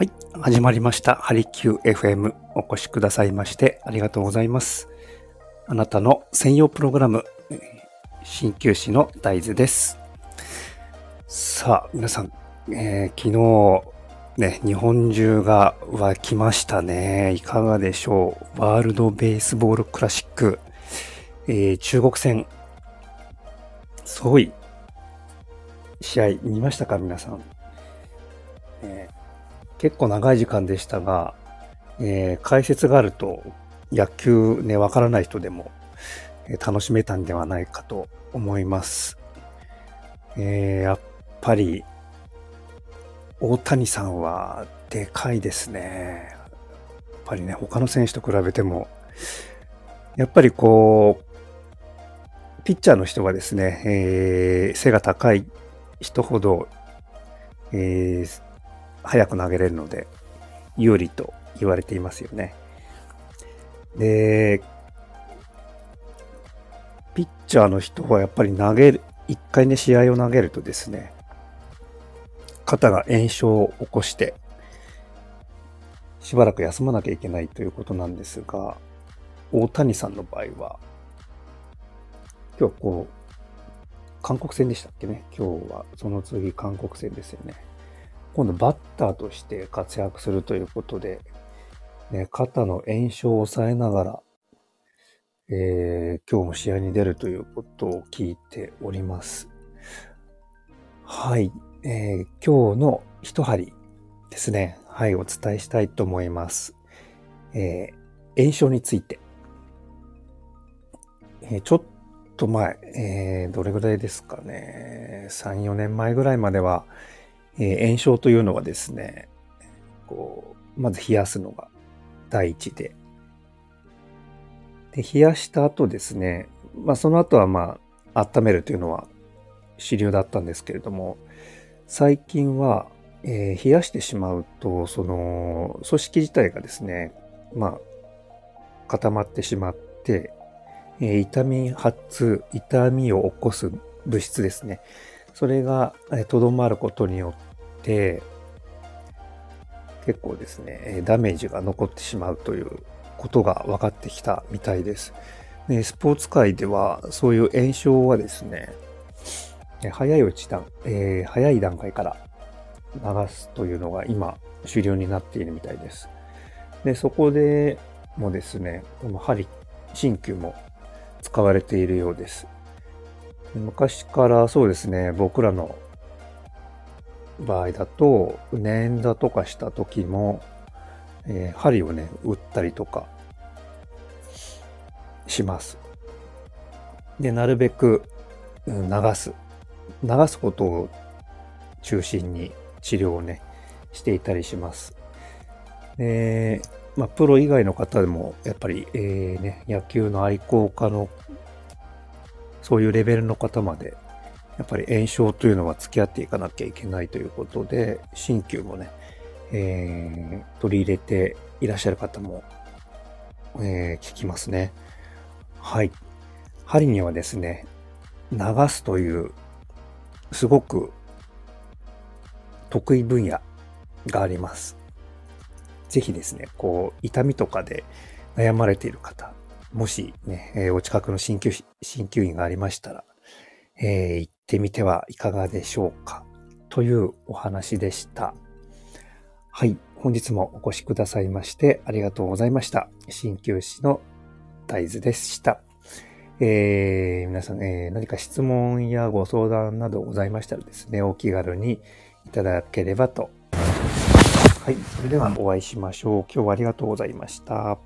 はい。始まりました。ハリキュー FM。お越しくださいましてありがとうございます。あなたの専用プログラム、鍼灸師の大豆です。さあ、皆さん、えー、昨日、ね、日本中が沸きましたね。いかがでしょう。ワールドベースボールクラシック、えー、中国戦、すごい試合見ましたか皆さん。えー結構長い時間でしたが、えー、解説があると野球ね、わからない人でも、え、楽しめたんではないかと思います。えー、やっぱり、大谷さんはでかいですね。やっぱりね、他の選手と比べても、やっぱりこう、ピッチャーの人はですね、えー、背が高い人ほど、えー、早く投げれるので、有利と言われていますよね。で、ピッチャーの人はやっぱり投げる、一回ね、試合を投げるとですね、肩が炎症を起こして、しばらく休まなきゃいけないということなんですが、大谷さんの場合は、今日こう、韓国戦でしたっけね？今日は、その次韓国戦ですよね。今度バッターとして活躍するということで、ね、肩の炎症を抑えながら、えー、今日も試合に出るということを聞いております。はい、えー、今日の一針ですね。はい、お伝えしたいと思います。えー、炎症について。えー、ちょっと前、えー、どれぐらいですかね。3、4年前ぐらいまでは、えー、炎症というのはですね、こう、まず冷やすのが第一で。で、冷やした後ですね、まあその後はまあ温めるというのは主流だったんですけれども、最近は、えー、冷やしてしまうと、その組織自体がですね、まあ固まってしまって、えー、痛み発、痛みを起こす物質ですね。それがとどまることによってて、結構ですね、ダメージが残ってしまうということが分かってきたみたいです。でスポーツ界ではそういう炎症はですね、早いうち段、えー、早い段階から流すというのが今主流になっているみたいです。で、そこでもですね、この針、鍼灸も使われているようです。昔からそうですね、僕らの場合だと、捻挫とかした時も、えー、針をね、打ったりとかします。で、なるべく、流す。流すことを中心に治療をね、していたりします。えまあ、プロ以外の方でも、やっぱり、えー、ね、野球の愛好家のそういうレベルの方まで、やっぱり炎症というのは付き合っていかなきゃいけないということで、鍼灸もね、えー、取り入れていらっしゃる方も、えー、聞きますね。はい。針にはですね、流すという、すごく得意分野があります。ぜひですね、こう、痛みとかで悩まれている方、もしね、えー、お近くの鍼灸、鍼灸院がありましたら、えー、行ってみてはいかがでしょうか？というお話でした。はい。本日もお越しくださいましてありがとうございました。鍼灸師の大豆でした。えー、皆さん、えー、何か質問やご相談などございましたらですね、お気軽にいただければと。はい。それではお会いしましょう。今日はありがとうございました。